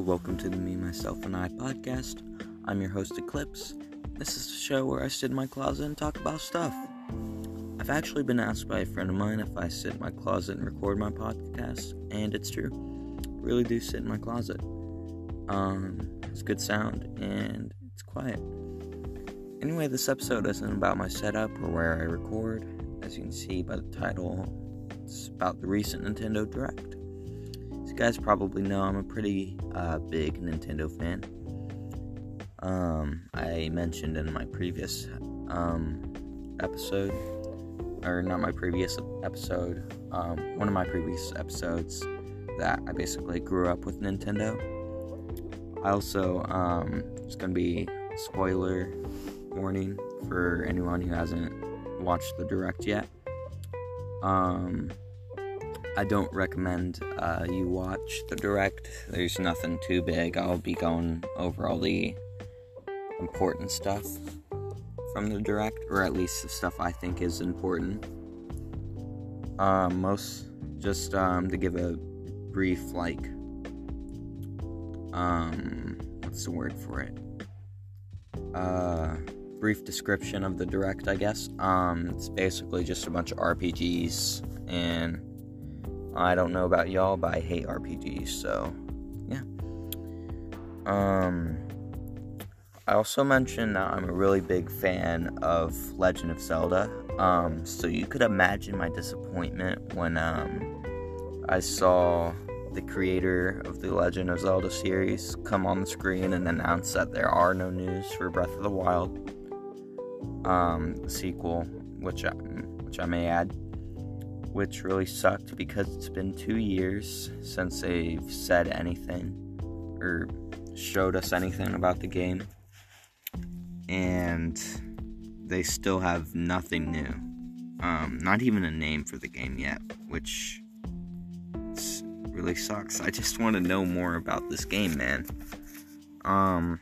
welcome to the Me, Myself, and I podcast. I'm your host, Eclipse. This is the show where I sit in my closet and talk about stuff. I've actually been asked by a friend of mine if I sit in my closet and record my podcast, and it's true. I really do sit in my closet. Um, it's good sound and it's quiet. Anyway, this episode isn't about my setup or where I record. As you can see by the title, it's about the recent Nintendo Direct. You guys probably know, I'm a pretty uh, big Nintendo fan. Um, I mentioned in my previous um, episode, or not my previous episode, um, one of my previous episodes, that I basically grew up with Nintendo. I also, um, it's gonna be spoiler warning for anyone who hasn't watched the direct yet. Um, I don't recommend uh, you watch the direct. There's nothing too big. I'll be going over all the important stuff from the direct, or at least the stuff I think is important. Um, most just um, to give a brief, like, um, what's the word for it? Uh, brief description of the direct, I guess. Um, it's basically just a bunch of RPGs, and I don't know about y'all, but I hate RPGs, so yeah. Um, I also mentioned that I'm a really big fan of Legend of Zelda. Um, so you could imagine my disappointment when um, I saw the creator of the Legend of Zelda series come on the screen and announce that there are no news for Breath of the Wild um, sequel, which I, which I may add, which really sucked because it's been two years since they've said anything or showed us anything about the game, and they still have nothing new. Um, not even a name for the game yet, which really sucks. I just want to know more about this game, man. Um,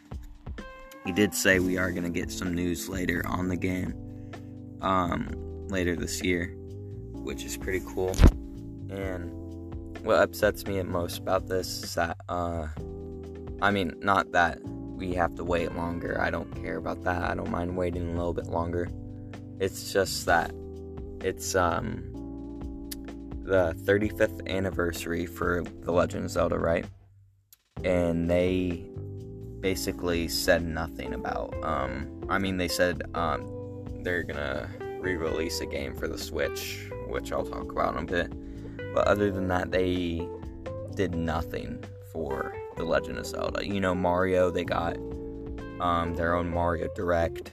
he did say we are gonna get some news later on the game, um, later this year, which is pretty cool. And what upsets me at most about this is that, uh, I mean, not that we have to wait longer. I don't care about that. I don't mind waiting a little bit longer. It's just that it's um the 35th anniversary for The Legend of Zelda, right? And they basically said nothing about. Um, I mean, they said um, they're gonna re-release a game for the Switch, which I'll talk about in a bit. But other than that, they did nothing for The Legend of Zelda. You know, Mario, they got um, their own Mario Direct.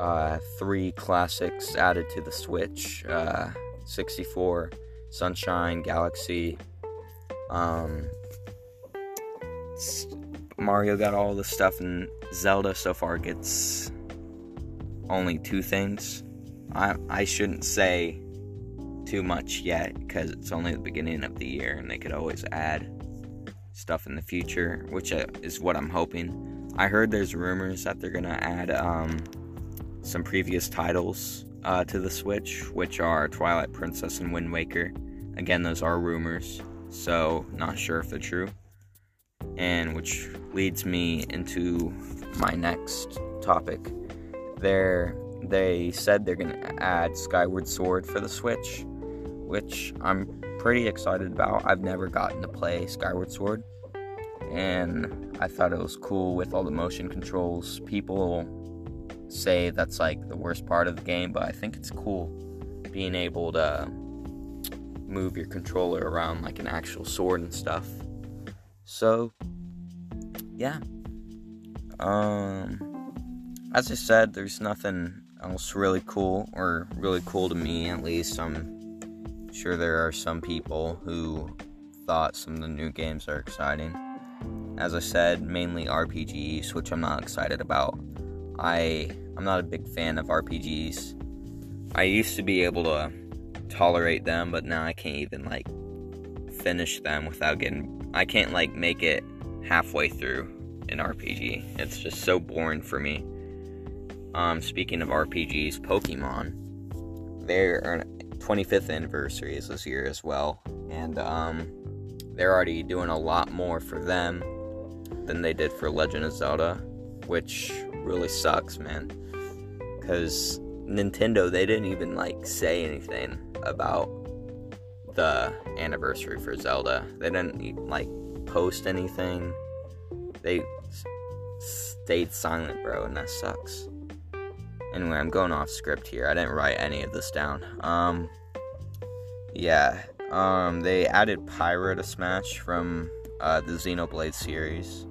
Uh, three classics added to the Switch uh, 64, Sunshine, Galaxy. Um, Mario got all the stuff, and Zelda so far gets only two things. I, I shouldn't say too much yet because it's only the beginning of the year and they could always add stuff in the future, which uh, is what I'm hoping. I heard there's rumors that they're gonna add um, some previous titles uh, to the Switch, which are Twilight Princess and Wind Waker. Again, those are rumors, so not sure if they're true. And which leads me into my next topic. There, they said they're gonna add Skyward Sword for the Switch, which I'm pretty excited about. I've never gotten to play Skyward Sword, and I thought it was cool with all the motion controls. People say that's like the worst part of the game, but I think it's cool being able to move your controller around like an actual sword and stuff. So, yeah. Um, as I said, there's nothing else really cool, or really cool to me at least. I'm sure there are some people who thought some of the new games are exciting. As I said, mainly RPGs, which I'm not excited about. I I'm not a big fan of RPGs. I used to be able to tolerate them, but now I can't even like finish them without getting I can't like make it halfway through an RPG. It's just so boring for me. Um speaking of RPGs, Pokemon their 25th anniversary is this year as well and um they're already doing a lot more for them than they did for Legend of Zelda, which really sucks, man. Because Nintendo, they didn't even like say anything about the anniversary for Zelda. They didn't like post anything. They stayed silent, bro, and that sucks. Anyway, I'm going off script here. I didn't write any of this down. Um, yeah. Um, they added Pyra to Smash from uh, the Xenoblade series.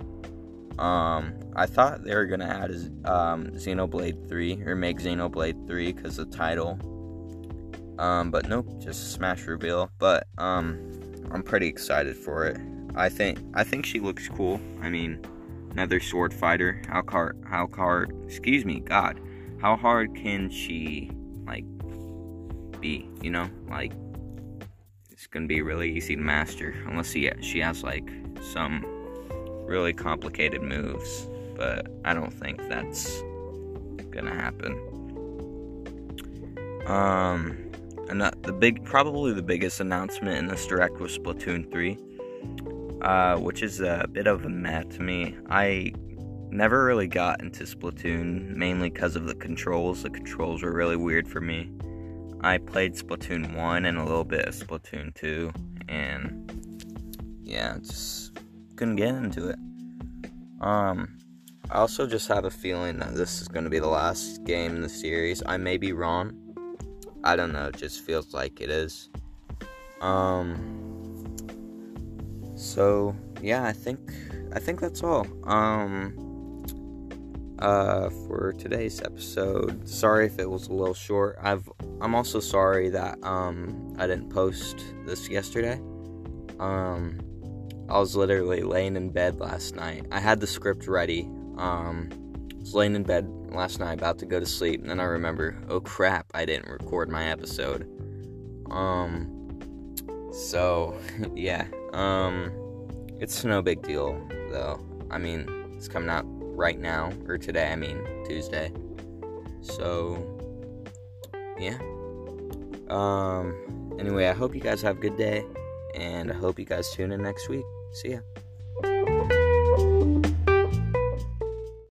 Um, I thought they were gonna add um, Xenoblade 3 or make Xenoblade 3 because the title. Um, but nope, just Smash reveal. But um, I'm pretty excited for it. I think I think she looks cool. I mean, another sword fighter. How hard? Excuse me, God. How hard can she like be? You know, like it's gonna be really easy to master unless she she has like some really complicated moves. But I don't think that's gonna happen. Um, and the big, probably the biggest announcement in this direct was Splatoon 3, uh, which is a bit of a meh to me. I never really got into Splatoon mainly because of the controls. The controls were really weird for me. I played Splatoon 1 and a little bit of Splatoon 2, and yeah, just couldn't get into it. Um, I also just have a feeling that this is going to be the last game in the series. I may be wrong. I don't know, it just feels like it is. Um, so yeah, I think I think that's all. Um, uh, for today's episode. Sorry if it was a little short. I've I'm also sorry that um I didn't post this yesterday. Um, I was literally laying in bed last night. I had the script ready. Um, I was laying in bed last night about to go to sleep, and then I remember, oh crap, I didn't record my episode. Um, so yeah. Um, it's no big deal though. I mean, it's coming out right now, or today, I mean, Tuesday. So, yeah. Um, anyway, I hope you guys have a good day, and I hope you guys tune in next week. See ya.